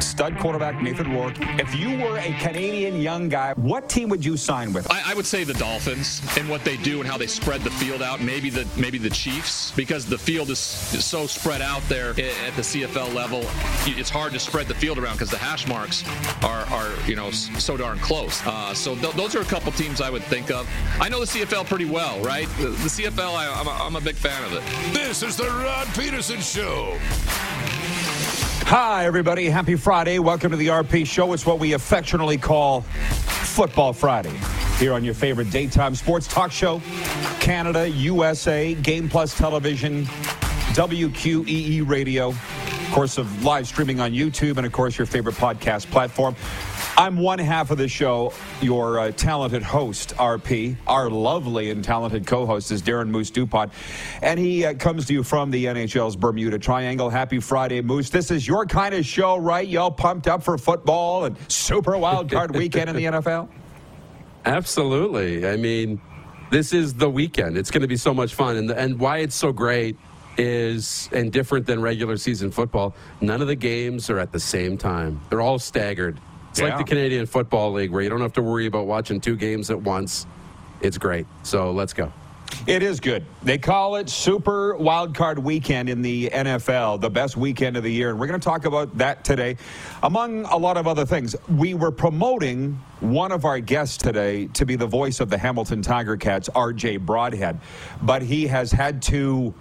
Stud quarterback Nathan Rourke. If you were a Canadian young guy, what team would you sign with? I, I, would say the Dolphins and what they do and how they spread the field out. Maybe the maybe the Chiefs because the field is, is so spread out there at the CFL level. It's hard to spread the field around because the hash marks are, are you know so darn close. Uh, so th- those are a couple teams I would think of. I know the CFL pretty well, right? The, the CFL, I, I'm, a, I'm a big fan of it. This is the Rod Pedersen Show. Hi, everybody. Happy Friday. Welcome to the RP Show. It's what we affectionately call Football Friday here on your favorite daytime sports talk show, Canada, USA, Game Plus Television, WQEE Radio, of course, of live streaming on YouTube, and of course, your favorite podcast platform. I'm one half of the show, your uh, talented host, RP. Our lovely and talented co host is Darren Moose Dupont. And he uh, comes to you from the NHL's Bermuda Triangle. Happy Friday, Moose. This is your kind of show, right? Y'all pumped up for football and Super Wild Card weekend in the NFL? Absolutely. I mean, this is the weekend. It's going to be so much fun. And, and why it's so great is, and different than regular season football, none of the games are at the same time, they're all staggered. It's yeah. like the Canadian Football League where you don't have to worry about watching two games at once. It's great. So let's go. It is good. They call it Super Wildcard Weekend in the NFL, the best weekend of the year. And we're going to talk about that today, among a lot of other things. We were promoting one of our guests today to be the voice of the Hamilton Tiger Cats, RJ Broadhead. But he has had to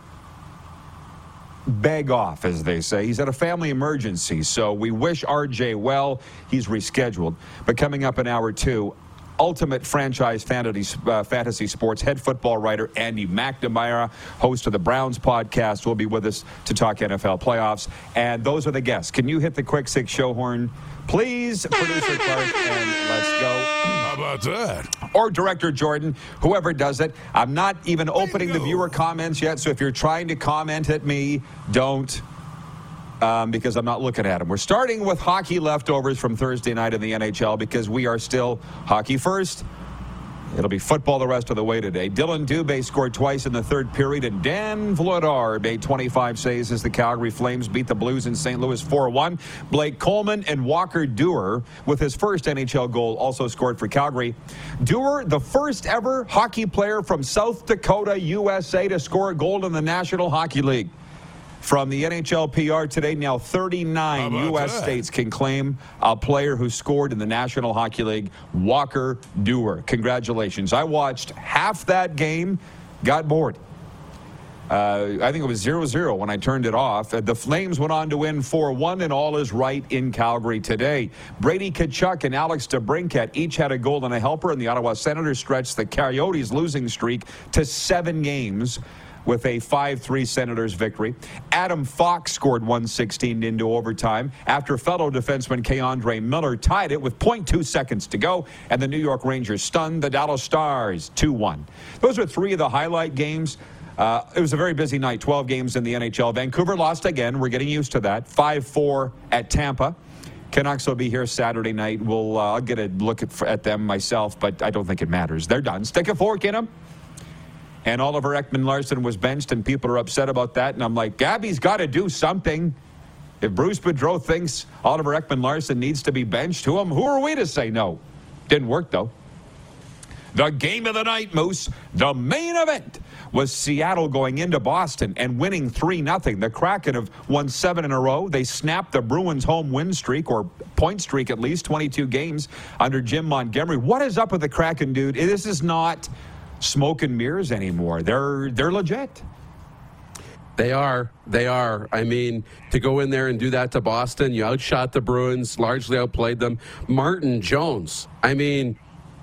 beg off, as they say. He's at a family emergency, so we wish RJ well. He's rescheduled. But coming up in hour two, ultimate franchise fantasy, uh, fantasy sports head football writer Andy McNamara, host of the Browns podcast, will be with us to talk NFL playoffs. And those are the guests. Can you hit the quick six show horn? Please, producer Clark, and let's go. How about that? Or director Jordan, whoever does it. I'm not even opening the viewer comments yet, so if you're trying to comment at me, don't. Um, because I'm not looking at them. We're starting with hockey leftovers from Thursday night in the NHL because we are still hockey first. It'll be football the rest of the way today. Dylan Dubé scored twice in the third period, and Dan Vladar made 25 saves as the Calgary Flames beat the Blues in St. Louis 4-1. Blake Coleman and Walker Duehr, with his first NHL goal, also scored for Calgary. Duehr, the first ever hockey player from South Dakota, USA, to score a goal in the National Hockey League. From the NHLPR today, now 39 U.S. That? states can claim a player who scored in the National Hockey League, Walker Duehr. Congratulations. I watched half that game, got bored. Uh, I think it was 0 0 when I turned it off. Uh, the Flames went on to win 4 1, and all is right in Calgary today. Brady Tkachuk and Alex DeBrincat each had a goal and a helper, and the Ottawa Senators stretched the Coyotes' losing streak to seven games with a 5 3 Senators victory. Adam Fox scored 116 into overtime after fellow defenseman K'Andre Miller tied it with 0.2 seconds to go, and the New York Rangers stunned the Dallas Stars 2 1. Those are three of the highlight games. Uh, it was a very busy night. 12 games in the NHL. Vancouver lost again. We're getting used to that. 5-4 at Tampa. Canucks will be here Saturday night. We'll uh, I'll get a look at, at them myself, but I don't think it matters. They're done. Stick a fork in them. And Oliver Ekman Larsson was benched, and people are upset about that. And I'm like, Gabby's got to do something. If Bruce Boudreau thinks Oliver Ekman Larsson needs to be benched, who, who are we to say no? Didn't work, though. The game of the night, Moose, the main event was Seattle going into Boston and winning 3 0. The Kraken have won seven in a row. They snapped the Bruins' home win streak, or point streak at least, 22 games under Jim Montgomery. What is up with the Kraken, dude? This is not smoke and mirrors anymore. They're, they're legit. They are. They are. I mean, to go in there and do that to Boston, you outshot the Bruins, largely outplayed them. Martin Jones. I mean,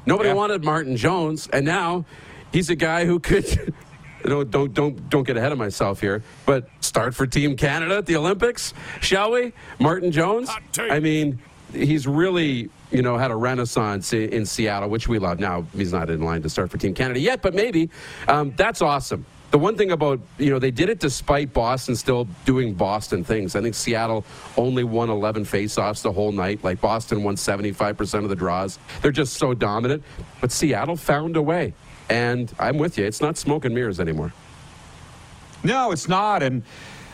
nobody yeah. wanted Martin Jones, and now he's a guy who could. don't don't don't don't get ahead of myself here, but start for Team Canada at the Olympics, shall we? Martin Jones. I mean, he's really you know had a renaissance in Seattle, which we love. Now he's not in line to start for Team Canada yet, but maybe um, that's awesome the one thing about you know they did it despite Boston still doing Boston things. I think Seattle only won 11 faceoffs the whole night. Like Boston won 75% of the draws. They're just so dominant. But Seattle found a way, and I'm with you. It's not smoke and mirrors anymore. No, it's not, and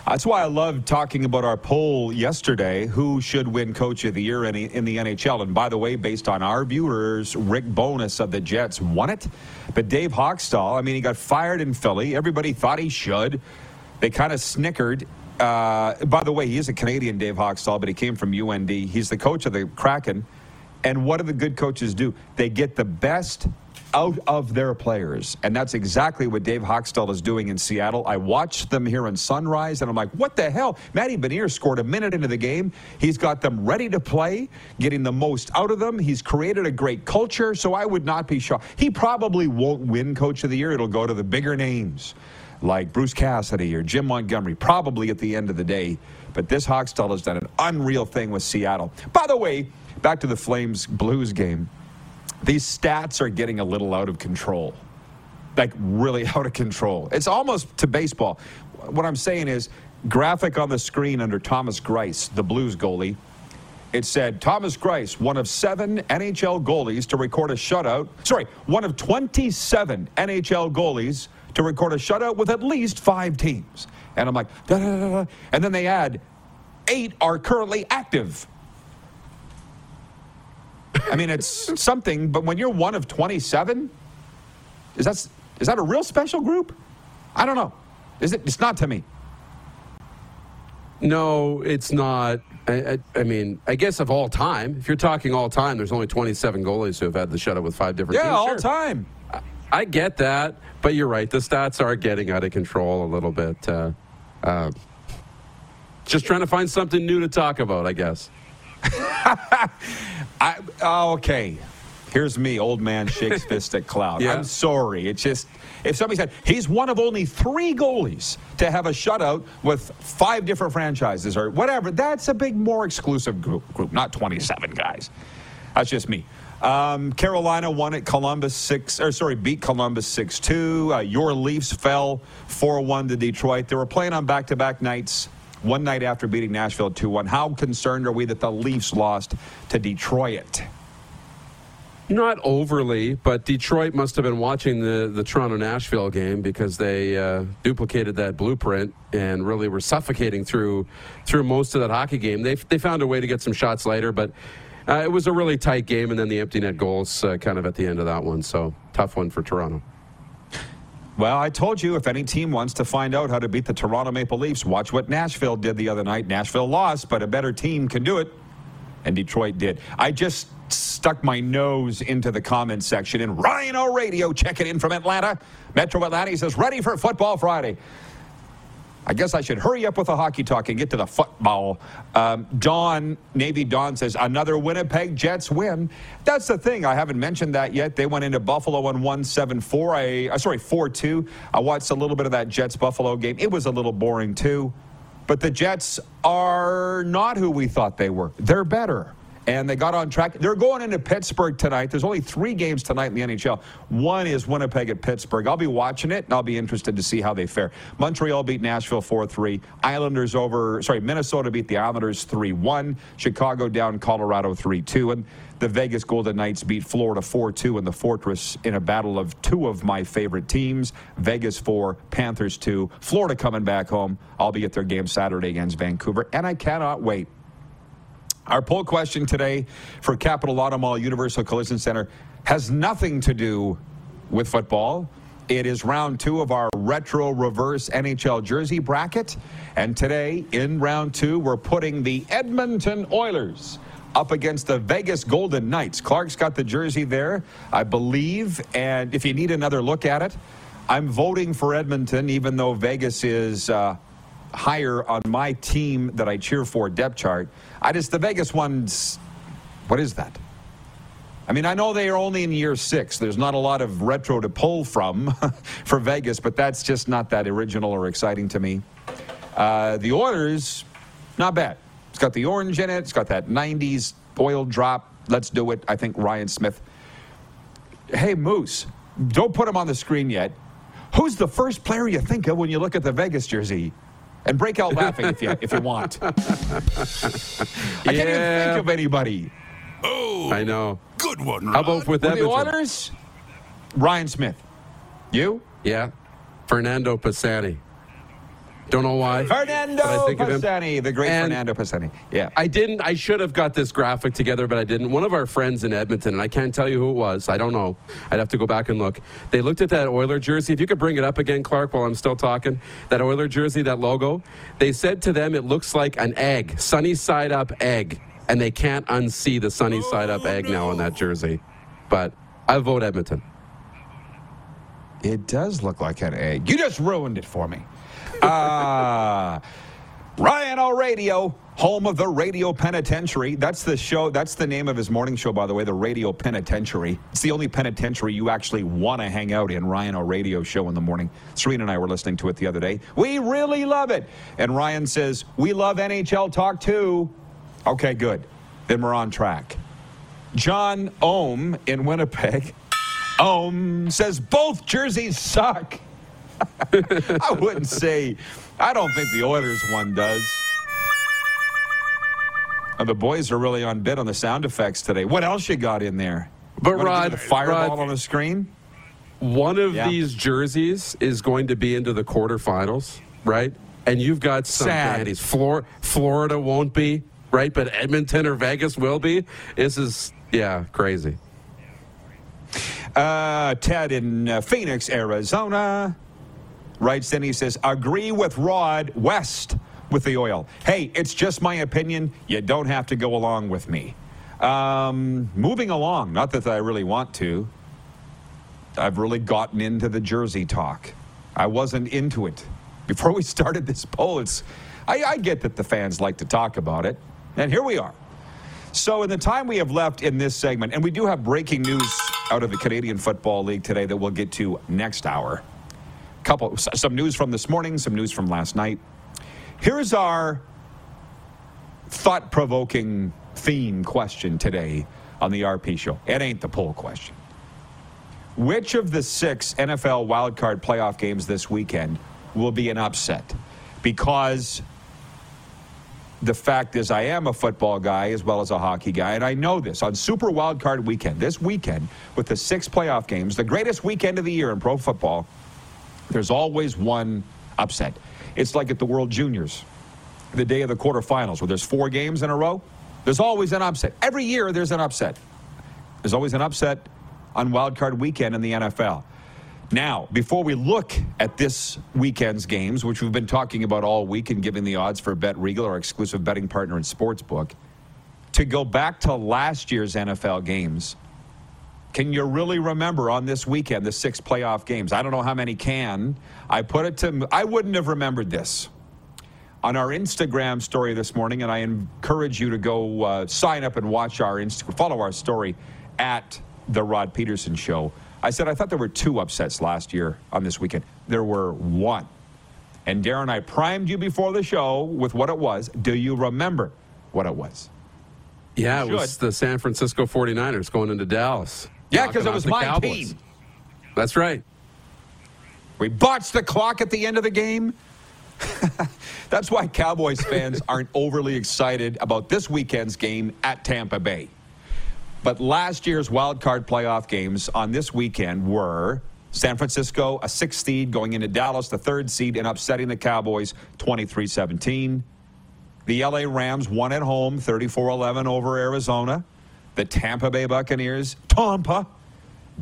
that's why I love talking about our poll yesterday who should win Coach of the Year in, in the NHL. And by the way, based on our viewers, Rick Bowness of the Jets won it. But Dave Hakstol, I mean, he got fired in Philly. Everybody thought he should. They kind of snickered. Uh, by the way, he is a Canadian, Dave Hakstol, but he came from UND. He's the coach of the Kraken. And what do the good coaches do? They get the best out of their players. And that's exactly what Dave Hakstol is doing in Seattle. I watched them here in Sunrise, and I'm like, what the hell? Matty Beniers scored a minute into the game. He's got them ready to play, getting the most out of them. He's created a great culture, so I would not be shocked. He probably won't win Coach of the Year. It'll go to the bigger names like Bruce Cassidy or Jim Montgomery, probably at the end of the day. But this Hakstol has done an unreal thing with Seattle. By the way, back to the Flames Blues game these stats are getting a little out of control. Like really out of control. It's almost to baseball. What I'm saying is, graphic on the screen under Thomas Greiss, the Blues goalie, it said Thomas Greiss, one of seven NHL goalies to record a shutout. Sorry, one of 27 NHL goalies to record a shutout with at least five teams. And I'm like, da, da, da, and then they add eight are currently active. I mean, it's something, but when you're one of 27, is that, is that a real special group? I don't know. Is it? It's not to me. No, it's not. I, I, I, mean, I guess of all time, if you're talking all time, there's only 27 goalies who have had the shutout with five different yeah, teams. all sure. time. I, I, get that, but you're right. The stats are getting out of control a little bit. Uh, uh, just trying to find something new to talk about, I guess. I, oh, okay. Here's me, old man shakes fist at cloud. Yeah. I'm sorry. It's just if somebody said he's one of only three goalies to have a shutout with five different franchises or whatever, that's a big, more exclusive group. Group, not 27 guys. That's just me. Um, Carolina won at Columbus six, or sorry, beat Columbus six two. Uh, your Leafs fell four one to Detroit. They were playing on back to back nights one night after beating Nashville 2 1. How concerned are we that the Leafs lost to Detroit? Not overly, but Detroit must have been watching the, the Toronto Nashville game because they uh, duplicated that blueprint and really were suffocating through through most of that hockey game. They, they found a way to get some shots later, but uh, it was a really tight game, and then the empty net goals uh, kind of at the end of that one. So tough one for Toronto. Well, I told you if any team wants to find out how to beat the Toronto Maple Leafs, watch what Nashville did the other night. Nashville lost, but a better team can do it. And Detroit did. I just stuck my nose into the comment section in Rhino Radio checking in from Atlanta. Metro Atlanta says, ready for Football Friday. I guess I should hurry up with the hockey talk and get to the football. Um, Don, Navy Don says, another Winnipeg Jets win. That's the thing. I haven't mentioned that yet. They went into Buffalo on 174. I, uh, sorry, 4 2. I watched a little bit of that Jets Buffalo game. It was a little boring, too. But the Jets are not who we thought they were. They're better. And they got on track. They're going into Pittsburgh tonight. There's only three games tonight in the NHL. One is Winnipeg at Pittsburgh. I'll be watching it, and I'll be interested to see how they fare. Montreal beat Nashville 4 3. Islanders over, sorry, Minnesota beat the Islanders 3 1. Chicago down Colorado 3 2. And the Vegas Golden Knights beat Florida 4 2 in the Fortress in a battle of two of my favorite teams Vegas 4, Panthers 2. Florida coming back home. I'll be at their game Saturday against Vancouver, and I cannot wait. Our poll question today for Capital Auto Mall Universal Collision Center has nothing to do with football. It is round two of our retro reverse NHL jersey bracket. And today, in round two, we're putting the Edmonton Oilers up against the Vegas Golden Knights. Clark's got the jersey there, I believe. And if you need another look at it, I'm voting for Edmonton, even though Vegas is. Uh, higher on my team that I cheer for depth chart. I just the Vegas ones. What is that? I mean, I know they are only in year six. There's not a lot of retro to pull from for Vegas, but that's just not that original or exciting to me. Uh, the Oilers, not bad. It's got the orange in it. It's got that 90s oil drop. Let's do it. I think Ryan Smyth. Hey, Moose, don't put him on the screen yet. Who's the first player you think of when you look at the Vegas jersey? And break out laughing if you if you want. I can't even think of anybody. Oh, I know. Good one, Rod. How about with With the Edmonton? Oilers, Ryan Smyth. You? Yeah, Fernando Pisani. Don't know why. Fernando but I think of him. Pisani, the great And Fernando Pisani. Yeah. I didn't. I should have got this graphic together, but I didn't. One of our friends in Edmonton, and I can't tell you who it was. I don't know. I'd have to go back and look. They looked at that Oiler jersey. If you could bring it up again, Clark, while I'm still talking, that Oiler jersey, that logo. They said to them, it looks like an egg, sunny side up egg, and they can't unsee the sunny side up egg now on that jersey. But I vote Edmonton. It does look like an egg. You just ruined it for me. Ah, Ryan O Radio, home of the Radio Penitentiary. That's the show. That's the name of his morning show, by the way, the Radio Penitentiary. It's the only penitentiary you actually want to hang out in. Ryan O Radio show in the morning. Serena and I were listening to it the other day. We really love it. And Ryan says we love NHL talk too. Okay, good. Then we're on track. John Ohm in Winnipeg. Ohm says both jerseys suck. I wouldn't say. I don't think the Oilers one does. Uh, the boys are really on bid on the sound effects today. What else you got in there? But Rod, the fireball Rod- on the screen. One of Yeah. these jerseys is going to be into the quarterfinals, right? And you've got some Sad. baddies. Flor- Florida won't be, right? But Edmonton or Vegas will be. This is, yeah, crazy. Uh, Ted in uh, Phoenix, Arizona, writes in. He says, "Agree with Rod West with the oil. Hey, it's just my opinion. You don't have to go along with me." Um, moving along. Not that I really want to. I've really gotten into the jersey talk. I wasn't into it before we started this poll. It's, I, I get that the fans like to talk about it, and here we are. So, in the time we have left in this segment, and we do have breaking news out of the Canadian Football League today that we'll get to next hour. Couple, some news from this morning, some news from last night. Here's our thought-provoking theme question today on the RP show. It ain't the poll question. Which of the six NFL wildcard playoff games this weekend will be an upset? Because the fact is, I am a football guy as well as a hockey guy, and I know this. On Super Wildcard Weekend, this weekend, with the six playoff games, the greatest weekend of the year in pro football, there's always one upset. It's like at the World Juniors, the day of the quarterfinals, where there's four games in a row. There's always an upset. Every year, there's an upset. There's always an upset on Wildcard Weekend in the NFL. Now, before we look at this weekend's games, which we've been talking about all week and giving the odds for Bet Regal, our exclusive betting partner in Sportsbook, to go back to last year's NFL games, can you really remember on this weekend the six playoff games? I don't know how many can. I put it to, I wouldn't have remembered this. On our Instagram story this morning, and I encourage you to go uh, sign up and watch our Insta- follow our story at the Rod Pedersen Show. I said I thought there were two upsets last year on this weekend. There were one. And Darren, I primed you before the show with what it was. Do you remember what it was? Yeah, it was the San Francisco 49ers going into Dallas. Yeah, because it was my Cowboys. team. That's right. We botched the clock at the end of the game. That's why Cowboys fans aren't overly excited about this weekend's game at Tampa Bay. But last year's wild card playoff games on this weekend were San Francisco, a sixth seed, going into Dallas, the third seed, and upsetting the Cowboys 23 17. The LA Rams won at home 34 11 over Arizona. The Tampa Bay Buccaneers, Tampa,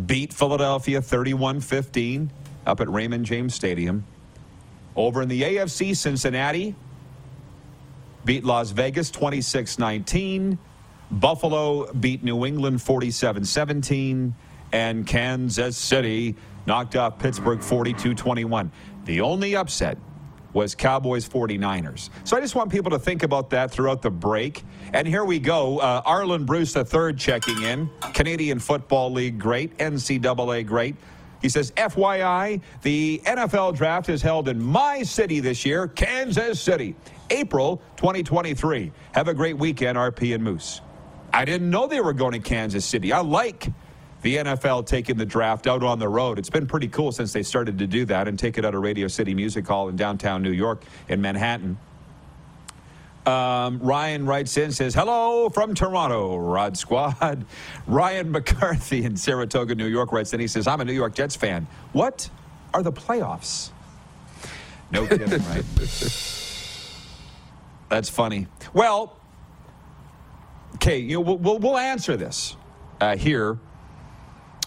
beat Philadelphia 31 15 up at Raymond James Stadium. Over in the AFC, Cincinnati beat Las Vegas 26 19. Buffalo beat New England 47 17. And Kansas City knocked off Pittsburgh 42 21. The only upset was Cowboys 49ers. So I just want people to think about that throughout the break. And here we go. Uh, Arland Bruce III checking in. Canadian Football League great, NCAA great. He says, FYI, the NFL draft is held in my city this year, Kansas City, April 2023. Have a great weekend, RP and Moose. I didn't know they were going to Kansas City. I like the NFL taking the draft out on the road. It's been pretty cool since they started to do that and take it out of Radio City Music Hall in downtown New York in Manhattan. Um, Ryan writes in, says, Hello from Toronto, Rod Squad. Ryan McCarthy in Saratoga, New York writes in, he says, I'm a New York Jets fan. What are the playoffs? No kidding, right? That's funny. Well, okay, you know, we'll, we'll, we'll answer this uh, here.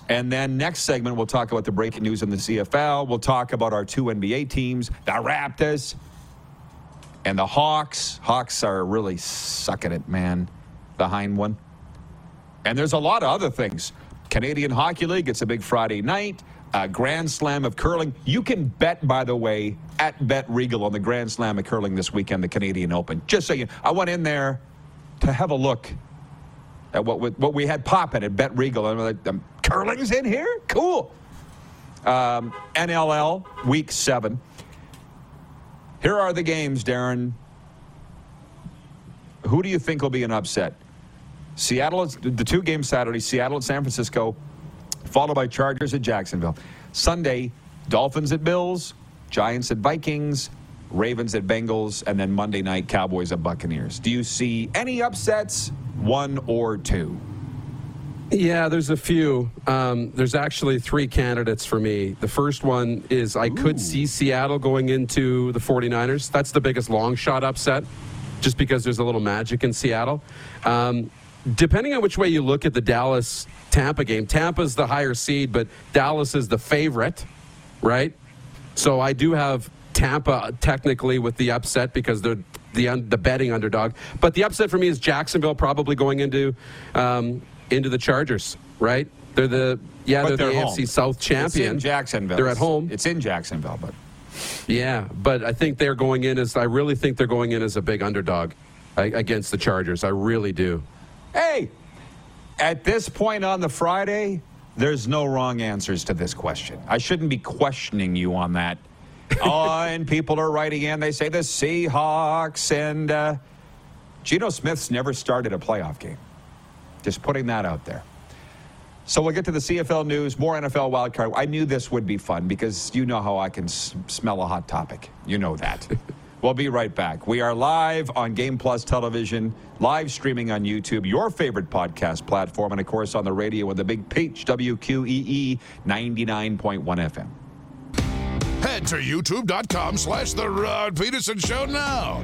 And then next segment, we'll talk about the breaking news in the CFL. We'll talk about our two NBA teams, the Raptors and the Hawks. Hawks are really sucking it, man. The hind one. And there's a lot of other things. Canadian Hockey League, it's a big Friday night. Uh, Grand Slam of curling. You can bet, by the way, at Bet Regal on the Grand Slam of curling this weekend, the Canadian Open. Just so you, I went in there to have a look at what we, what we had popping at Bet Regal, I'm like, um, curling's in here, cool. Um, NLL Week Seven. Here are the games, Darren. Who do you think will be an upset? Seattle, the two games Saturday, Seattle at San Francisco, followed by Chargers at Jacksonville. Sunday, Dolphins at Bills, Giants at Vikings, Ravens at Bengals, and then Monday night, Cowboys at Buccaneers. Do you see any upsets, one or two? Yeah, there's a few. Um, there's actually three candidates for me. The first one is I could see Seattle going into the 49ers. That's the biggest long shot upset, just because there's a little magic in Seattle. Um, depending on which way you look at the Dallas Tampa game, Tampa's the higher seed, but Dallas is the favorite, right? So I do have Tampa technically with the upset because they're the un- the betting underdog. But the upset for me is Jacksonville probably going into um, into the Chargers, right? They're the yeah But they're, the they're AFC home. South It's champion. in Jacksonville. They're at home. It's in Jacksonville, but Yeah, but I think they're going in as I really think they're going in as a big underdog against the Chargers. I really do. hey, at this point on the Friday, there's no wrong answers to this question. I shouldn't be questioning you on that. oh, and people are writing in. They say the Seahawks and uh, Geno Smith's never started a playoff game. Just putting that out there. So we'll get to the CFL news, more NFL wildcard. I knew this would be fun because you know how I can s- smell a hot topic. You know that. we'll be right back. We are live on Game Plus Television, live streaming on YouTube, your favorite podcast platform, and of course on the radio with the big peach, WQEE 99.1 FM. Head to youtube.com slash The Rod Pedersen Show now.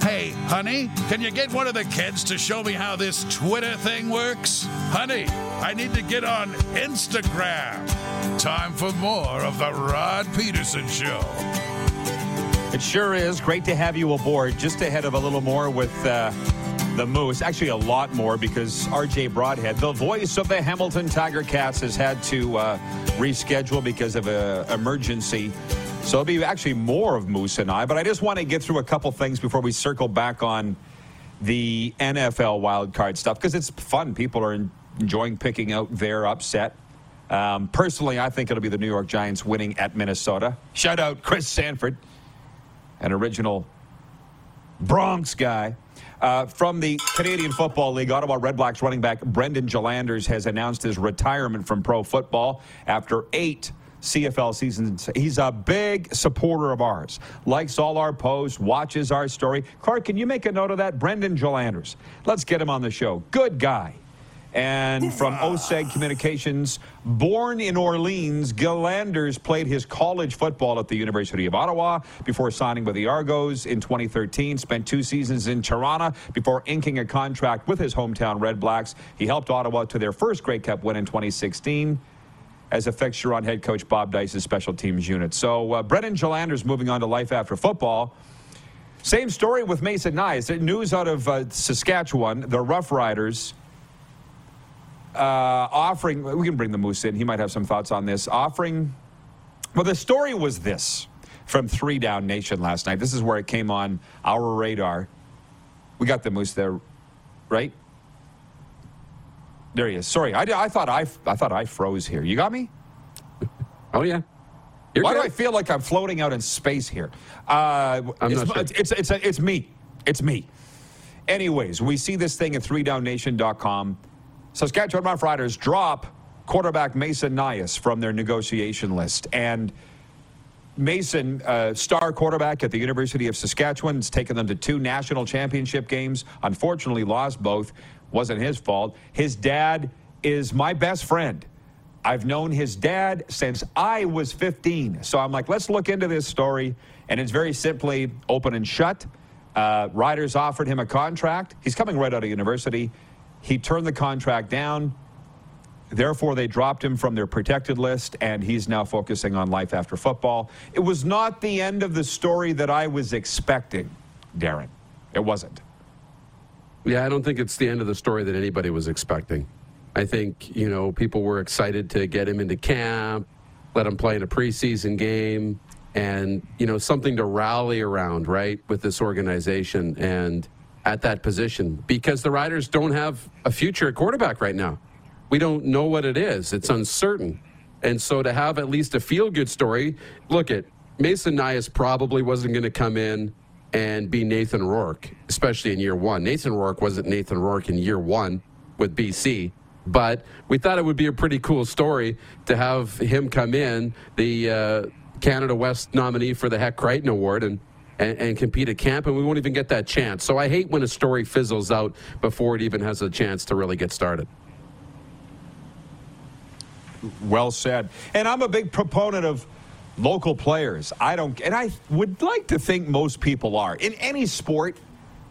Hey, honey, can you get one of the kids to show me how this Twitter thing works? Honey, I need to get on Instagram. Time for more of the Rod Pedersen Show. It sure is. Great to have you aboard. Just ahead of a little more with uh, the Moose. Actually, a lot more because RJ Broadhead, the voice of the Hamilton Tiger Cats, has had to uh, reschedule because of an emergency. So it'll be actually more of Moose and I. But I just want to get through a couple things before we circle back on the NFL wildcard stuff because it's fun. People are enjoying picking out their upset. Um, personally, I think it'll be the New York Giants winning at Minnesota. Shout out Chris Sanford, an original Bronx guy. Uh, from the Canadian Football League, Ottawa Redblacks running back Brendan Gillanders has announced his retirement from pro football after eight CFL season. He's a big supporter of ours, likes all our posts, watches our story. Clark, can you make a note of that? Brendan Gillanders. Let's get him on the show. Good guy. And from OSEG Communications, born in Orleans, Gillanders played his college football at the University of Ottawa before signing with the Argos in 2013. Spent two seasons in Toronto before inking a contract with his hometown Red Blacks. He helped Ottawa to their first Grey Cup win in 2016 as a fixture on head coach Bob Dyce's special teams unit. So uh, Brendan Gillanders moving on to life after football. Same story with Mason Nyhus. News out of uh, Saskatchewan, the Rough Riders uh, offering, we can bring the Moose in. He might have some thoughts on this. Offering, well, the story was this from Three Down Nation last night. This is where it came on our radar. We got the Moose there, right? There he is. Sorry, I, I thought I, I thought I froze here. You got me? Oh yeah. You're Why good. do I feel like I'm floating out in space here? Uh, it's, it's, it's, it's, it's me. It's me. Anyways, we see this thing at 3downnation.com. Saskatchewan Roughriders drop quarterback Mason Nyhus from their negotiation list. And Mason, uh, star quarterback at the University of Saskatchewan, has taken them to two national championship games. Unfortunately, lost both. Wasn't his fault. His dad is my best friend. I've known his dad since I was 15. So I'm like, let's look into this story. And it's very simply open and shut. Uh, Riders offered him a contract. He's coming right out of university. He turned the contract down. Therefore, they dropped him from their protected list, and he's now focusing on life after football. It was not the end of the story that I was expecting, Darren. It wasn't. Yeah, I don't think it's the end of the story that anybody was expecting. I think, you know, people were excited to get him into camp, let him play in a preseason game, and, you know, something to rally around, right, with this organization and at that position because the Riders don't have a future at quarterback right now we don't know what it is. It's uncertain. And so to have at least a feel good story, look at Mason Nyhus probably wasn't going to come in and be Nathan Rourke, especially in year one. Nathan Rourke wasn't Nathan Rourke in year one with BC, but we thought it would be a pretty cool story to have him come in, the uh, Canada West nominee for the Hec Crighton Award, and, and, and compete at camp, and we won't even get that chance. So I hate when a story fizzles out before it even has a chance to really get started. Well said. And I'm a big proponent of local players. I don't, and I would like to think most people are in any sport.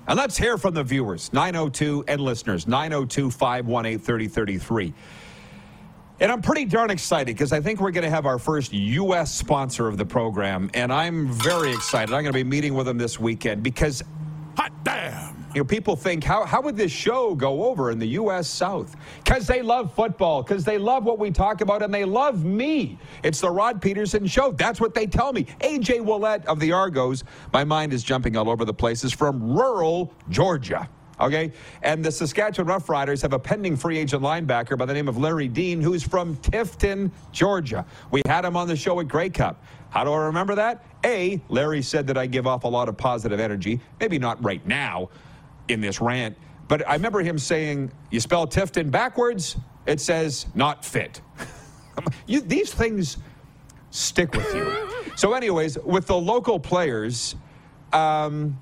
And let's hear from the viewers 902 and listeners 902 518 3033. And I'm pretty darn excited because I think we're going to have our first U.S. sponsor of the program. And I'm very excited. I'm going to be meeting with them this weekend because, hot damn, you know, people think, how, how would this show go over in the U.S. South? Because they love football, because they love what we talk about, and they love me. It's the Rod Pedersen Show. That's what they tell me. A.J. Ouellette of the Argos. My mind is jumping all over the place, places from rural Georgia. Okay? And the Saskatchewan Roughriders have a pending free agent linebacker by the name of Larry Dean, who's from Tifton, Georgia. We had him on the show at Grey Cup. How do I remember that? A, Larry said that I give off a lot of positive energy. Maybe not right now, in this rant, but I remember him saying, "You spell Tifton backwards, it says not fit." you, these things stick with you. so, anyways, with the local players, um,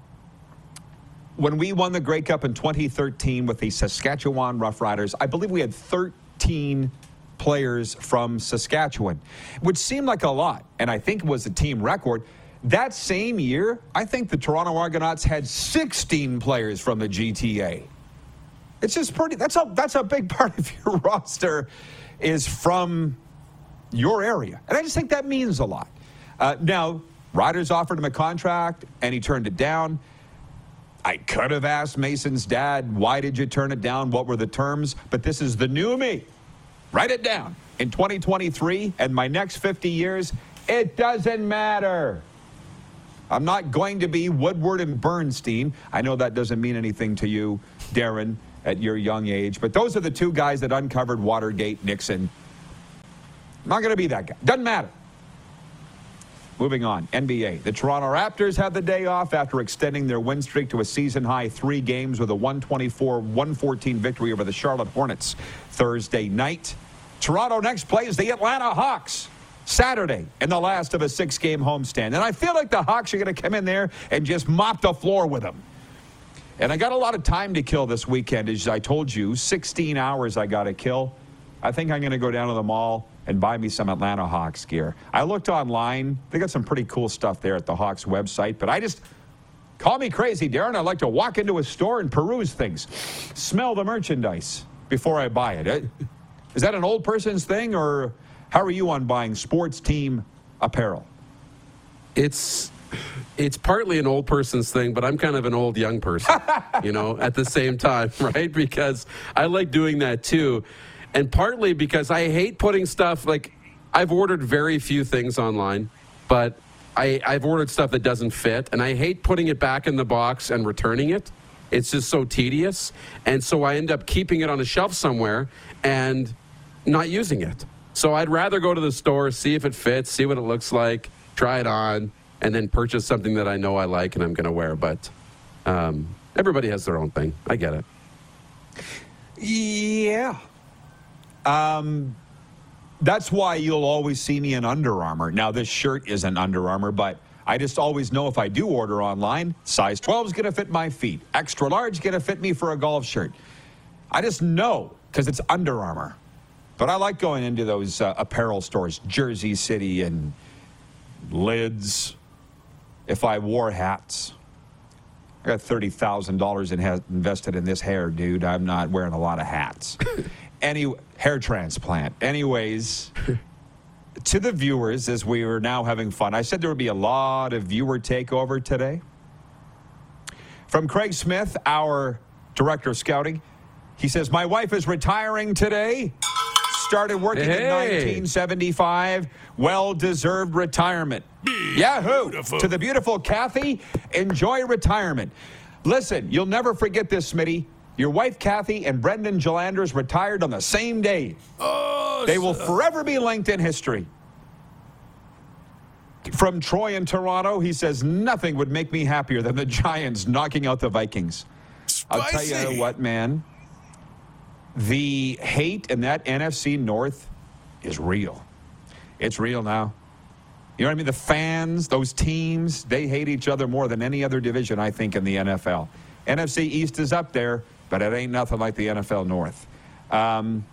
when we won the Grey Cup in 2013 with the Saskatchewan Roughriders, I believe we had 13 players from Saskatchewan, which seemed like a lot, and I think it was a team record. That same year, I think the Toronto Argonauts had 16 players from the GTA. It's just pretty. That's a that's a big part of your roster is from your area, and I just think that means a lot. Uh, now, Riders offered him a contract, and he turned it down. I could have asked Mason's dad, why did you turn it down? What were the terms? But this is the new me. Write it down. In 2023 and my next 50 years, it doesn't matter. I'm not going to be Woodward and Bernstein. I know that doesn't mean anything to you, Darren, at your young age, but those are the two guys that uncovered Watergate, Nixon. I'm not going to be that guy. Doesn't matter. Moving on, NBA. The Toronto Raptors have the day off after extending their win streak to a season high three games with a 124 114 victory over the Charlotte Hornets Thursday night. Toronto next plays the Atlanta Hawks. Saturday in the last of a six game homestand. And I feel like the Hawks are going to come in there and just mop the floor with them. And I got a lot of time to kill this weekend, as I told you 16 hours I got to kill. I think I'm going to go down to the mall and buy me some Atlanta Hawks gear. I looked online, they got some pretty cool stuff there at the Hawks website, but I just. Call me crazy, Darren. I like to walk into a store and peruse things, smell the merchandise before I buy it. Is that an old person's thing, or how are you on buying sports team apparel? It's it's partly an old person's thing, but I'm kind of an old young person, you know, at the same time, right? Because I like doing that too. And partly because I hate putting stuff like I've ordered very few things online, but I, I've ordered stuff that doesn't fit, and I hate putting it back in the box and returning it. It's just so tedious. And so I end up keeping it on a shelf somewhere and not using it. So I'd rather go to the store, see if it fits, see what it looks like, try it on, and then purchase something that I know I like and I'm going to wear. But um, Everybody has their own thing. I get it. Yeah. Um, that's why you'll always see me in Under Armour. Now, this shirt isn't Under Armour, but I just always know if I do order online, size 12 is going to fit my feet. Extra large is going to fit me for a golf shirt. I just know because it's Under Armour. But I like going into those uh, apparel stores, Jersey City and Lids. If I wore hats, I got thirty thousand dollars in invested in this hair, dude. I'm not wearing a lot of hats. Any hair transplant. Anyways, to the viewers, as we were now having fun, I said there would be a lot of viewer takeover today. From Craig Smith, our director of scouting, he says, My wife is retiring today. Started working Hey. in 1975. Well deserved retirement. Yahoo! To the beautiful Kathy, enjoy retirement. Listen, you'll never forget this, Smitty. Your wife, Kathy, and Brendan Gillanders retired on the same day. Oh, They will forever be linked in history. From Troy in Toronto, he says, Nothing would make me happier than the Giants knocking out the Vikings. I'll tell you what, man. The hate in that NFC North is real. It's real now. You know what I mean? The fans, those teams, they hate each other more than any other division, I think, in the NFL. NFC East is up there, but it ain't nothing like the NFL North. Um,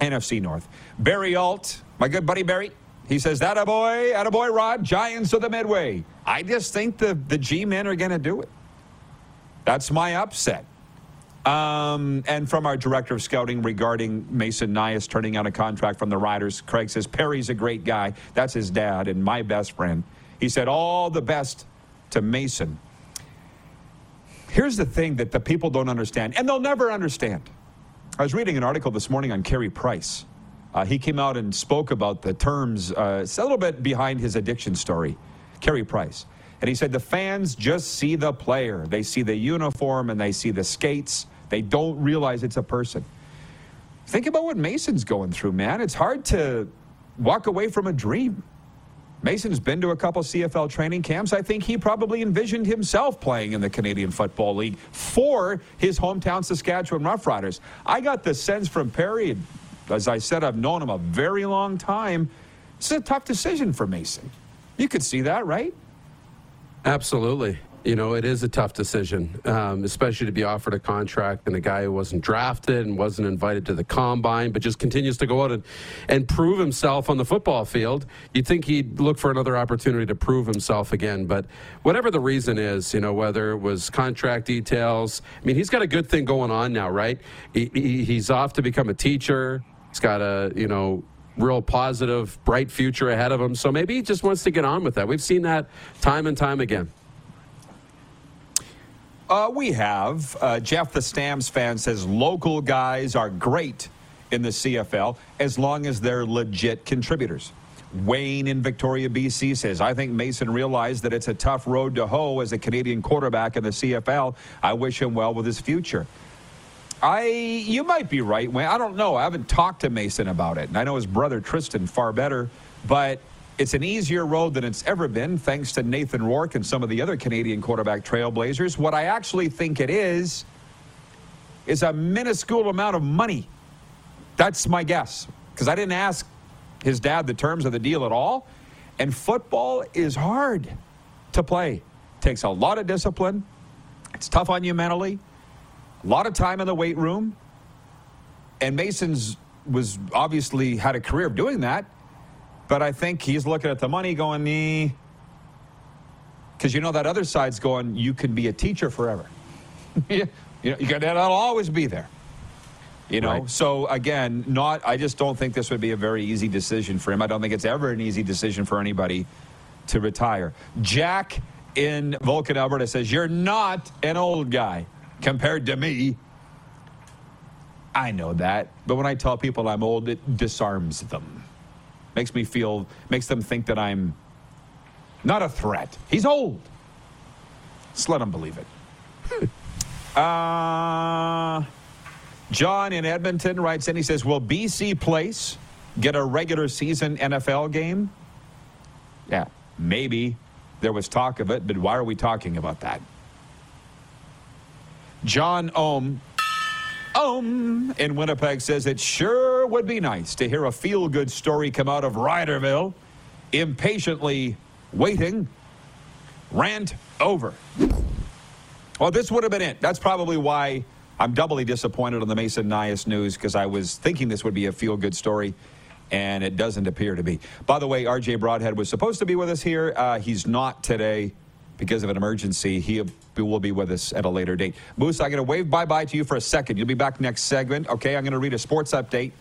NFC North. Barry Alt, my good buddy Barry, he says, that a boy, that a boy, Rod, Giants of the Midway. I just think the, the G men are going to do it. That's my upset. Um, and from our director of scouting regarding Mason Nyhus turning out a contract from the Riders, Craig says Perry's a great guy. That's his dad and my best friend. He said all the best to Mason. Here's the thing that the people don't understand, and they'll never understand. I was reading an article this morning on Carey Price. Uh, he came out and spoke about the terms, uh, it's a little bit behind his addiction story, Carey Price. And he said the fans just see the player. They see the uniform and they see the skates. They don't realize it's a person. Think about what Mason's going through, man. It's hard to walk away from a dream. Mason's been to a couple CFL training camps. I think he probably envisioned himself playing in the Canadian Football League for his hometown Saskatchewan Roughriders. I got the sense from Perry, as I said, I've known him a very long time. It's a tough decision for Mason. You could see that, right? Absolutely. You know, it is a tough decision, um, especially to be offered a contract and a guy who wasn't drafted and wasn't invited to the combine, but just continues to go out and, and prove himself on the football field. You'd think he'd look for another opportunity to prove himself again. But whatever the reason is, you know, whether it was contract details, I mean, he's got a good thing going on now, right? He, he, he's off to become a teacher. He's got a, you know, real positive, bright future ahead of him. So maybe he just wants to get on with that. We've seen that time and time again. Uh, we have. Uh, Jeff the Stamps fan says local guys are great in the CFL as long as they're legit contributors. Wayne in Victoria, BC says, I think Mason realized that it's a tough road to hoe as a Canadian quarterback in the CFL. I wish him well with his future. I, you might be right, Wayne. I don't know. I haven't talked to Mason about it. And I know his brother Tristan far better, but it's an easier road than it's ever been, thanks to Nathan Rourke and some of the other Canadian quarterback trailblazers. What I actually think it is, is a minuscule amount of money. That's my guess. Because I didn't ask his dad the terms of the deal at all. And football is hard to play. Takes a lot of discipline. It's tough on you mentally. A lot of time in the weight room. And Mason's was obviously had a career of doing that. But I think he's looking at the money going. Eh. Because you know that other side's going, you can be a teacher forever. yeah, you know, you got, that'll always be there. You know, Right. so again, not. I just don't think this would be a very easy decision for him. I don't think it's ever an easy decision for anybody to retire. Jack in Vulcan, Alberta says, "You're not an old guy compared to me." I know that, but when I tell people I'm old, it disarms them. Makes me feel, makes them think that I'm not a threat. He's old. Just let them believe it. uh, John in Edmonton writes in, he says, Will BC Place get a regular season NFL game? Yeah, maybe. There was talk of it, but why are we talking about that? John Ohm. Ohm in Winnipeg says it sure would be nice to hear a feel good story come out of Riderville. Impatiently waiting. Rant over. Well, this would have been it. That's probably why I'm doubly disappointed on the Mason Nyhus news because I was thinking this would be a feel good story, and it doesn't appear to be. By the way, RJ Broadhead was supposed to be with us here. Uh, he's not today because of an emergency. He will be with us at a later date. Moose, I'm going to wave bye bye to you for a second. You'll be back next segment. Okay, I'm going to read a sports update.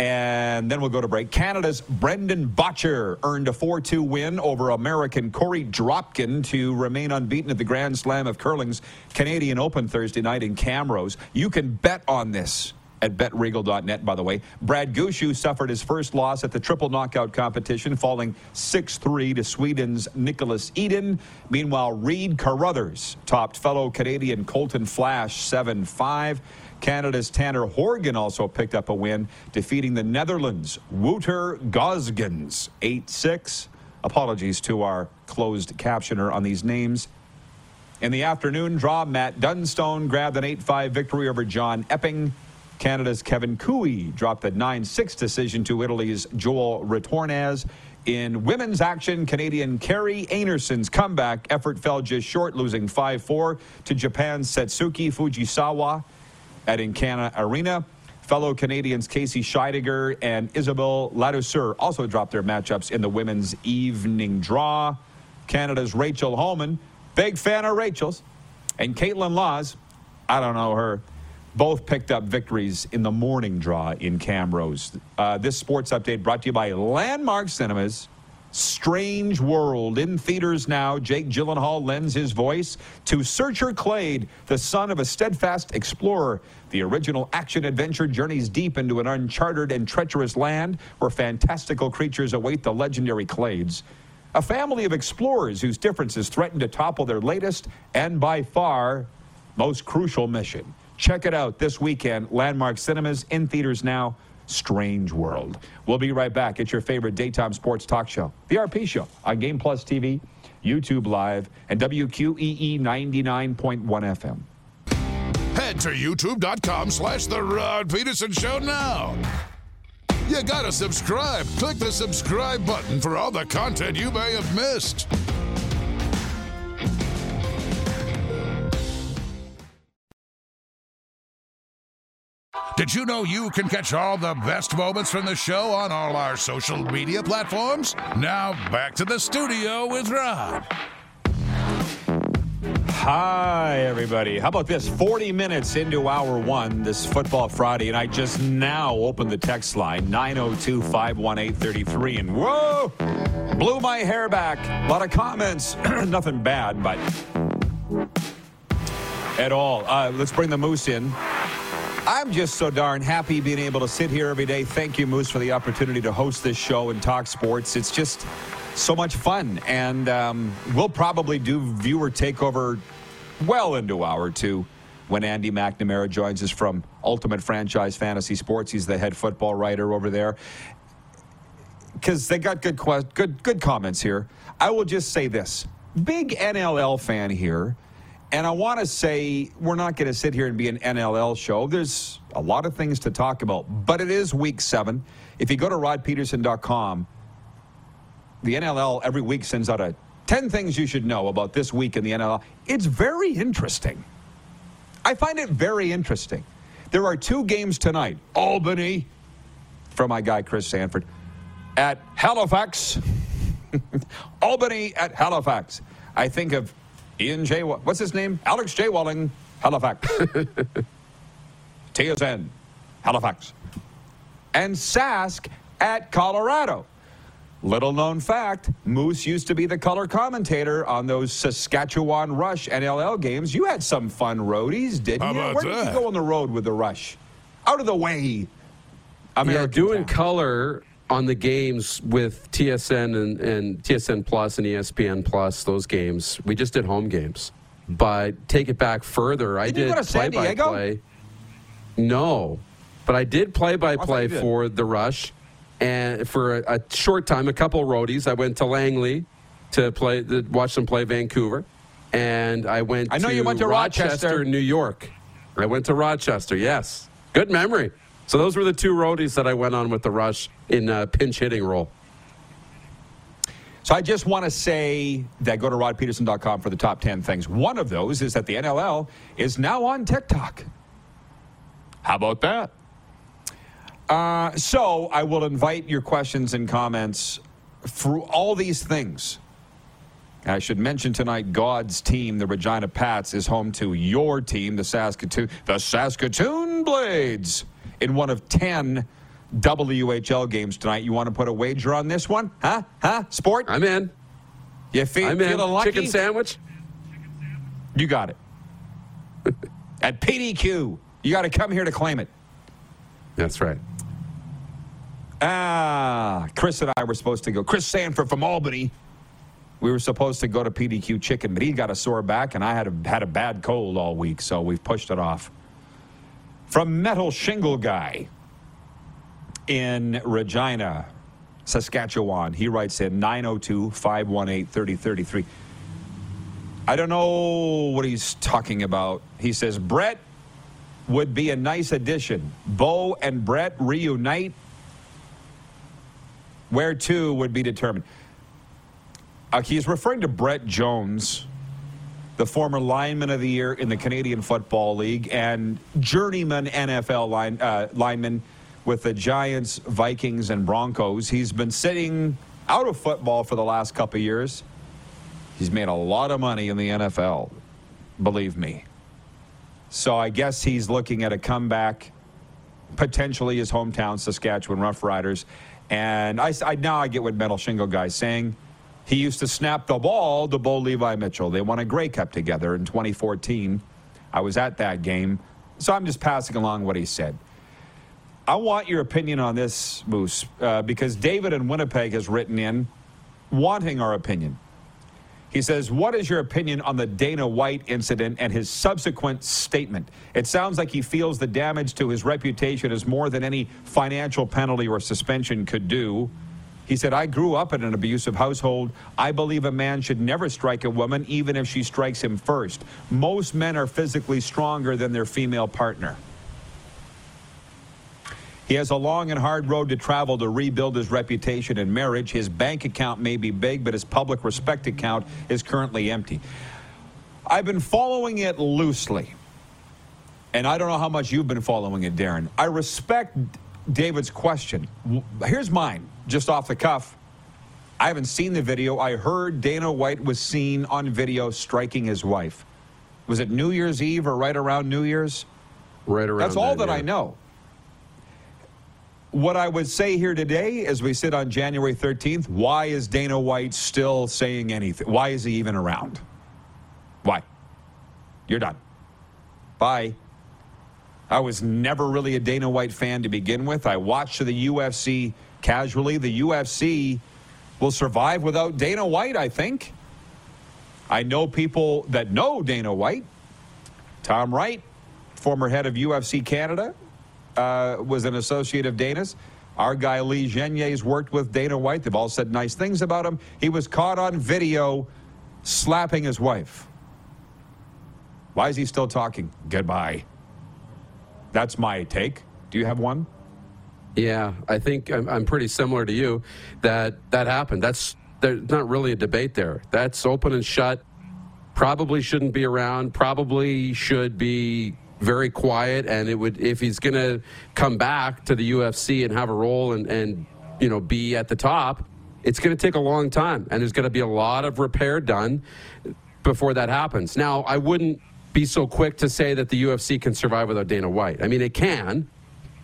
And then we'll go to break. Canada's Brendan Bottcher earned a 4 2 win over American Korey Dropkin to remain unbeaten at the Grand Slam of Curling's Canadian Open Thursday night in Camrose. You can bet on this at betregal.net, by the way. Brad Gushue suffered his first loss at the triple knockout competition, falling 6 3 to Sweden's Niklas Edin. Meanwhile, Reid Carruthers topped fellow Canadian Colton Flasch 7 5. Canada's Tanner Horgan also picked up a win, defeating the Netherlands' Wouter Gosgens 8 6. Apologies to our closed captioner on these names. In the afternoon draw, Matt Dunstone grabbed an 8 5 victory over John Epping. Canada's Kevin Koe dropped a 9 6 decision to Italy's Joel Retornaz. In women's action, Canadian Kerri Einarson's comeback effort fell just short, losing 5 4 to Japan's Satsuki Fujisawa at Encana Arena. Fellow Canadians Casey Scheidegger and Isabel Ladouceur also dropped their matchups in the women's evening draw. Canada's Rachel Homan, big fan of Rachel's, and Kaitlyn Lawes, I don't know her, both picked up victories in the morning draw in Camrose. Uh, this sports update brought to you by Landmark Cinemas. Strange World in theaters now. Jake Gyllenhaal lends his voice to Searcher Clade, the son of a steadfast explorer. The original action adventure journeys deep into an uncharted and treacherous land where fantastical creatures await the legendary Clades. A family of explorers whose differences threaten to topple their latest and by far most crucial mission. Check it out this weekend. Landmark Cinemas in theaters now. Strange World. We'll be right back. It's your favorite daytime sports talk show, The RP Show, on Game Plus TV, YouTube Live, and WQEE 99.1 FM. Head to youtube.com slash The Rod Pedersen Show now. You gotta subscribe. Click the subscribe button for all the content you may have missed. Did you know you can catch all the best moments from the show on all our social media platforms? Now back to the studio with Rod. Hi, everybody. How about this? 40 minutes into hour one this football Friday, and I just now opened the text line 902 518 33. And whoa, blew my hair back. A lot of comments. Nothing bad, but at all. Uh, let's bring the moose in. I'm just so darn happy being able to sit here every day. Thank you, Moose, for the opportunity to host this show and talk sports. It's just so much fun. And um, we'll probably do viewer takeover well into hour two when Andy McNamara joins us from Ultimate Franchise Fantasy Sports. He's the head football writer over there. Because they got good, good, good comments here. I will just say this big NLL fan here. And I want to say we're not going to sit here and be an NLL show. There's a lot of things to talk about, but it is week seven. If you go to rodpedersen.com, the NLL every week sends out a 10 things you should know about this week in the NLL. It's very interesting. I find it very interesting. There are two games tonight Albany, from my guy Chris Sanford, at Halifax. Albany at Halifax. I think of Ian J. What's his name? Alex J. Walling, Halifax. TSN, Halifax. And Sask at Colorado. Little known fact Moose used to be the color commentator on those Saskatchewan Rush NLL games. You had some fun roadies, didn't How you? about Where did you go on the road with the Rush? Out of the way. American yeah, doing town. color on the games with TSN and, and TSN Plus and ESPN Plus, those games. We just did home games. But take it back further, I you did go to San play by play. No, but I did play by play for the Rush, and for a, a short time, a couple roadies. I went to Langley to play, to watch them play Vancouver, and I went. I know you went to Rochester. New York. I went to Rochester. Yes, good memory. So those were the two roadies that I went on with the Rush in uh, pinch hitting role. So I just want to say that go to rodpedersen.com for the top 10 things. One of those is that the NLL is now on TikTok. How about that? Uh, so I will invite your questions and comments through all these things. I should mention tonight, God's team, the Regina Pats, is home to your team, the Saskatoon, the Saskatoon Blades, in one of ten WHL games tonight. You want to put a wager on this one? Huh? Huh? Sport? I'm in. You feel, I'm in. lucky? Chicken sandwich? You got it. At PDQ, you got to come here to claim it. That's right. Ah, Chris and I were supposed to go. Chris Sanford from Albany. We were supposed to go to PDQ Chicken, but he got a sore back, and I had a, had a bad cold all week, so we've pushed it off. From Metal Shingle Guy in Regina, Saskatchewan, he writes in 902 518 3033. I don't know what he's talking about. He says, Brett would be a nice addition. Bo and Brett reunite. Where to would be determined. Uh, he's referring to Brett Jones, the former lineman of the year in the Canadian Football League and journeyman NFL line, uh, lineman with the Giants, Vikings, and Broncos. He's been sitting out of football for the last couple years. He's made a lot of money in the NFL, believe me. So I guess he's looking at a comeback, potentially his hometown, Saskatchewan Roughriders. And I, I now I get what Metal Shingle guy's saying. He used to snap the ball to Bo Levi Mitchell. They won a Grey Cup together in 2014. I was at that game. So I'm just passing along what he said. I want your opinion on this, Moose, uh, because David in Winnipeg has written in wanting our opinion. He says, What is your opinion on the Dana White incident and his subsequent statement? It sounds like he feels the damage to his reputation is more than any financial penalty or suspension could do. He said, I grew up in an abusive household. I believe a man should never strike a woman, even if she strikes him first. Most men are physically stronger than their female partner. He has a long and hard road to travel to rebuild his reputation in marriage. His bank account may be big, but his public respect account is currently empty. I've been following it loosely. And I don't know how much you've been following it, Darren. I respect David's question. Here's mine, just off the cuff. I haven't seen the video. I heard Dana White was seen on video striking his wife. Was it New Year's Eve or right around New Year's? Right around. That's all then, that yeah. I know. What I would say here today, as we sit on January 13th, why is Dana White still saying anything? Why is he even around? Why? You're done. Bye. I was never really a Dana White fan to begin with. I watched the UFC casually. The UFC will survive without Dana White, I think. I know people that know Dana White. Tom Wright, former head of UFC Canada, uh, was an associate of Dana's. Our guy Lee Genier's worked with Dana White. They've all said nice things about him. He was caught on video slapping his wife. Why is he still talking? Goodbye. That's my take. Do you have one? Yeah, I think I'm, I'm pretty similar to you. That that happened. That's there's not really a debate there. That's open and shut. Probably shouldn't be around. Probably should be very quiet. And it would if he's going to come back to the UFC and have a role and and you know be at the top, it's going to take a long time, and there's going to be a lot of repair done before that happens. Now, I wouldn't be so quick to say that the UFC can survive without Dana White. I mean, it can,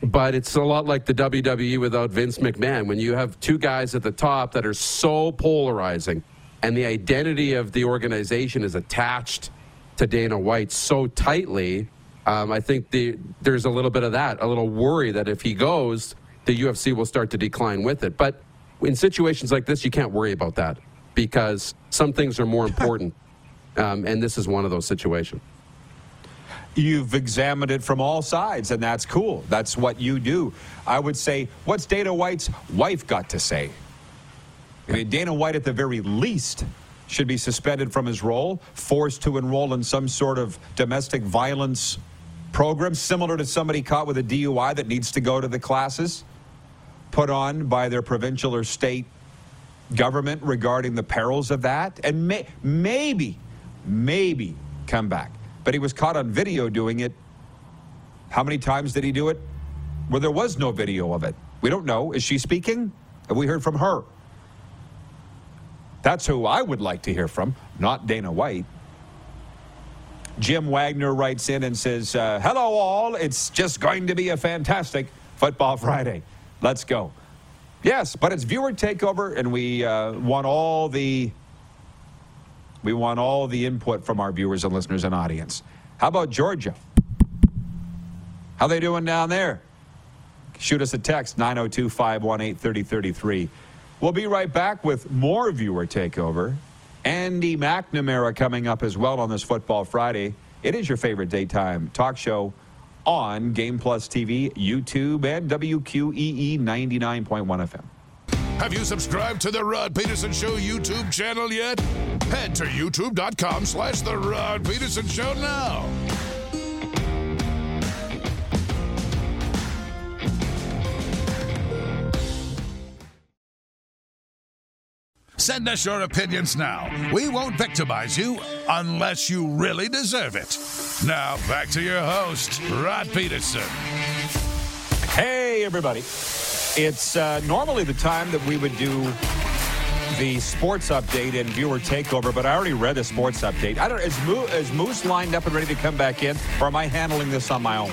but it's a lot like the WWE without Vince McMahon. When you have two guys at the top that are so polarizing, and the identity of the organization is attached to Dana White so tightly, um, I think the, there's a little bit of that, a little worry that if he goes, the UFC will start to decline with it. But in situations like this, you can't worry about that because some things are more important. Um, and this is one of those situations. You've examined it from all sides, and that's cool. That's what you do. I would say, what's Dana White's wife got to say? I mean, Dana White, at the very least, should be suspended from his role, forced to enroll in some sort of domestic violence program, similar to somebody caught with a DUI that needs to go to the classes put on by their provincial or state government regarding the perils of that, and may, maybe, maybe come back. But he was caught on video doing it. How many times did he do it? Well, there was no video of it. We don't know. Is she speaking? Have we heard from her? That's who I would like to hear from, not Dana White. Jim Wagner writes in and says, uh, Hello, all. It's just going to be a fantastic Football Friday. Let's go. Yes, but it's viewer takeover, and we uh, want all the we want all the input from our viewers and listeners and audience. How about Georgia? How they doing down there? Shoot us a text 902 518 3033. We'll be right back with more viewer takeover. Andy McNamara coming up as well on this Football Friday. It is your favorite daytime talk show on Game Plus TV, YouTube, and WQEE 99.1 FM. Have you subscribed to the Rod Pedersen Show YouTube channel yet? Head to youtube.com slash the Rod Pedersen Show now. Send us your opinions now. We won't victimize you unless you really deserve it. Now, back to your host, Rod Peterson. Hey, everybody. It's uh, normally the time that we would do the sports update and viewer takeover, but I already read the sports update. I don't. Is, Mo- is Moose lined up and ready to come back in, or am I handling this on my own?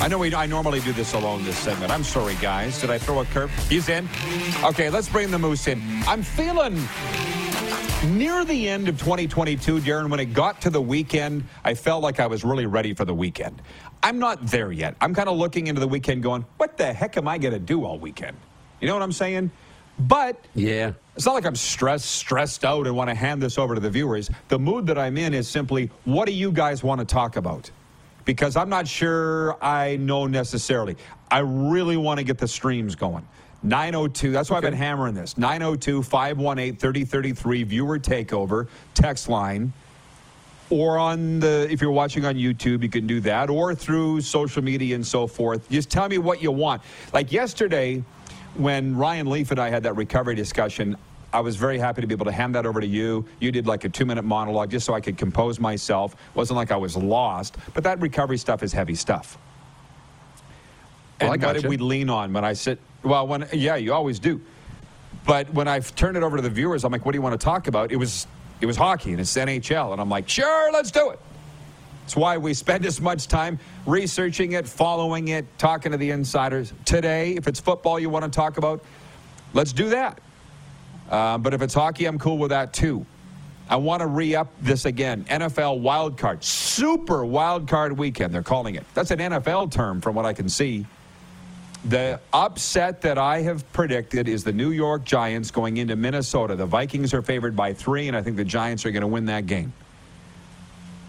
I know we, I normally do this alone, this segment. I'm sorry, guys. Did I throw a curve? He's in? Okay, let's bring the Moose in. I'm feeling near the end of 2022, Darren, when it got to the weekend, I felt like I was really ready for the weekend. I'm not there yet. I'm kind of looking into the weekend going, what the heck am I going to do all weekend? You know what I'm saying? But yeah, it's not like I'm stressed, stressed out and want to hand this over to the viewers. The mood that I'm in is simply, what do you guys want to talk about? Because I'm not sure I know necessarily. I really want to get the streams going. 902, that's why okay. I've been hammering this. 902 518 3033, viewer takeover, text line. Or on the, if you're watching on YouTube, you can do that, or through social media and so forth. Just tell me what you want. Like yesterday, when Ryan Leaf and I had that recovery discussion, I was very happy to be able to hand that over to you. You did like a two minute monologue just so I could compose myself. It wasn't like I was lost, but that recovery stuff is heavy stuff. Well, and what did we lean on when I sit? Well, when yeah, you always do. But when I've turned it over to the viewers, I'm like, "What do you want to talk about?" It was it was hockey and it's NHL, and I'm like, "Sure, let's do it." It's why we spend as much time researching it, following it, talking to the insiders. Today, if it's football you want to talk about, let's do that. Uh, but if it's hockey, I'm cool with that too. I want to re up this again. NFL wild card. Super wild card weekend, they're calling it. That's an NFL term from what I can see. The upset that I have predicted is the New York Giants going into Minnesota. The Vikings are favored by three, and I think the Giants are going to win that game.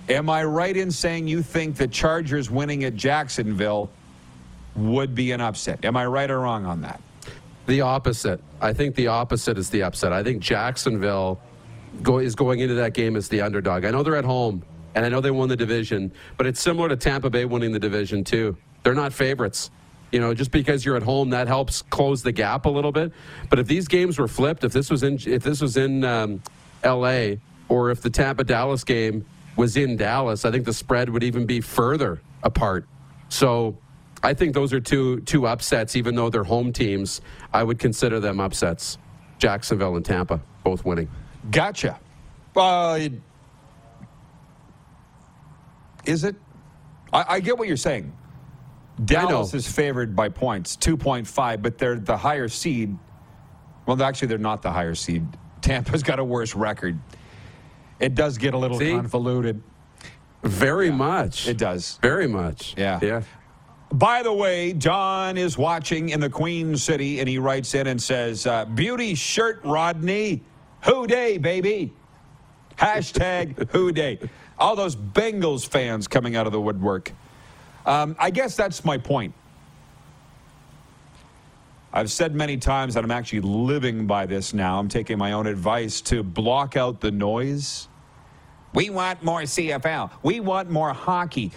Am I right in saying you think the Chargers winning at Jacksonville would be an upset? Am I right or wrong on that? The opposite. I think the opposite is the upset. I think Jacksonville go, is going into that game as the underdog. I know they're at home, and I know they won the division, but it's similar to Tampa Bay winning the division, too. They're not favorites. You know, just because you're at home, that helps close the gap a little bit. But if these games were flipped, if this was in, if this was in um, L.A. or if the Tampa Dallas game was in Dallas, I think the spread would even be further apart. So I think those are two two upsets, even though they're home teams. I would consider them upsets. Jacksonville and Tampa both winning. Gotcha. Uh, is it? I, I get what you're saying. Dallas is favored by points, 2.5, but they're the higher seed. Well, actually, they're not the higher seed. Tampa's got a worse record. It does get a little See? convoluted. Very yeah, much. It does. Very much. Yeah. Yeah. By the way, John is watching in the Queen City, and he writes in and says, uh, "Beauty shirt, Rodney, who dey, baby." Hashtag who dey. All those Bengals fans coming out of the woodwork. Um, I guess that's my point. I've said many times that I'm actually living by this now. I'm taking my own advice to block out the noise. We want more CFL. We want more hockey.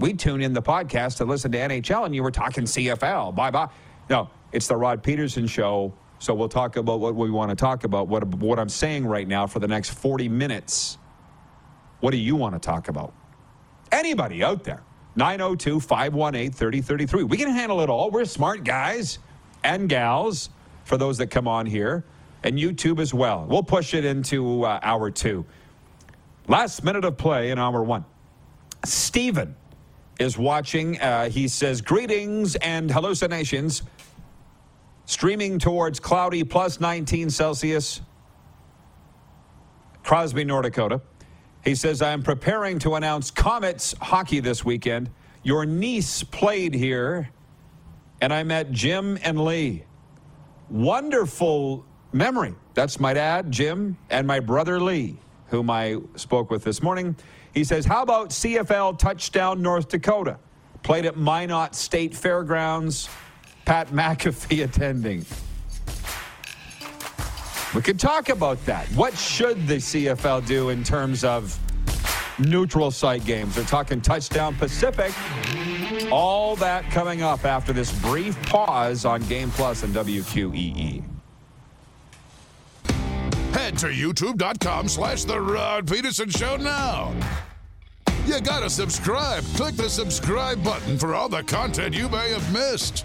We tune in the podcast to listen to NHL, and you were talking CFL. Bye bye. No, it's the Rod Pedersen show. So we'll talk about what we want to talk about. What what I'm saying right now for the next 40 minutes. What do you want to talk about? Anybody out there? 902 518 3033. We can handle it all. We're smart guys and gals for those that come on here, and YouTube as well. We'll push it into uh, hour two. Last minute of play in hour one. Stephen is watching. Uh, he says, Greetings and hallucinations. Streaming towards cloudy plus 19 Celsius, Crosby, North Dakota. He says, I'm preparing to announce Comets hockey this weekend. Your niece played here, and I met Jim and Lee. Wonderful memory. That's my dad, Jim, and my brother Lee, whom I spoke with this morning. He says, How about CFL touchdown North Dakota? Played at Minot State Fairgrounds. Pat McAfee attending. We could talk about that. What should the CFL do in terms of neutral site games? They're talking touchdown Pacific. All that coming up after this brief pause on Game Plus and WQEE. Head to youtube.com slash The Rod Pedersen Show now. You gotta subscribe. Click the subscribe button for all the content you may have missed.